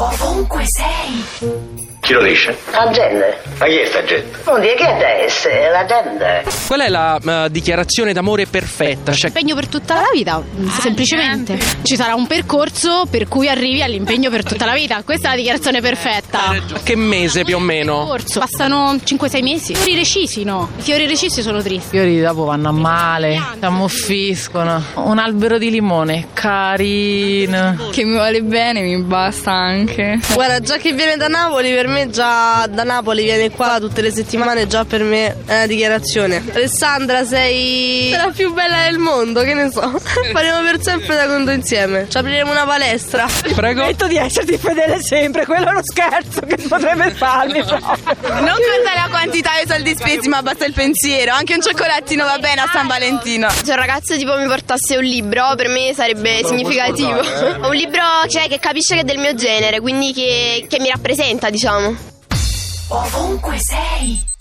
Ovunque sei. Chi lo dice? La gente. Ma chi è sta gente? Non dire che è essere, la gente. Qual è la eh, dichiarazione d'amore perfetta? Cioè, Impegno per tutta la vita, semplicemente. Ci sarà un percorso per cui arrivi all'impegno per tutta la vita. Questa è la dichiarazione perfetta. che mese più o meno? Percorso. Bastano 5-6 mesi. I fiori recisi no. I fiori recisi sono tristi. I fiori dopo vanno a male, si ammuffiscono. Un albero di limone, carino. Che mi vuole bene, mi basta anche. Guarda, già che viene da Napoli, per me già da Napoli viene qua tutte le settimane, già per me è una dichiarazione. Alessandra, sei la più bella del mondo, che ne so. Faremo per sempre da conto insieme. Ci apriremo una palestra. Prego. di esserti fedele sempre, quello è uno scherzo che potrebbe farmi proprio. Non conta la quantità di soldi spesi, ma basta il pensiero. Anche un cioccolatino va bene a San Valentino. Se un ragazzo tipo mi portasse un libro, per me sarebbe significativo. un libro cioè, che capisce che è del mio genere, quindi che, che mi rappresenta, diciamo. Ovunque sei.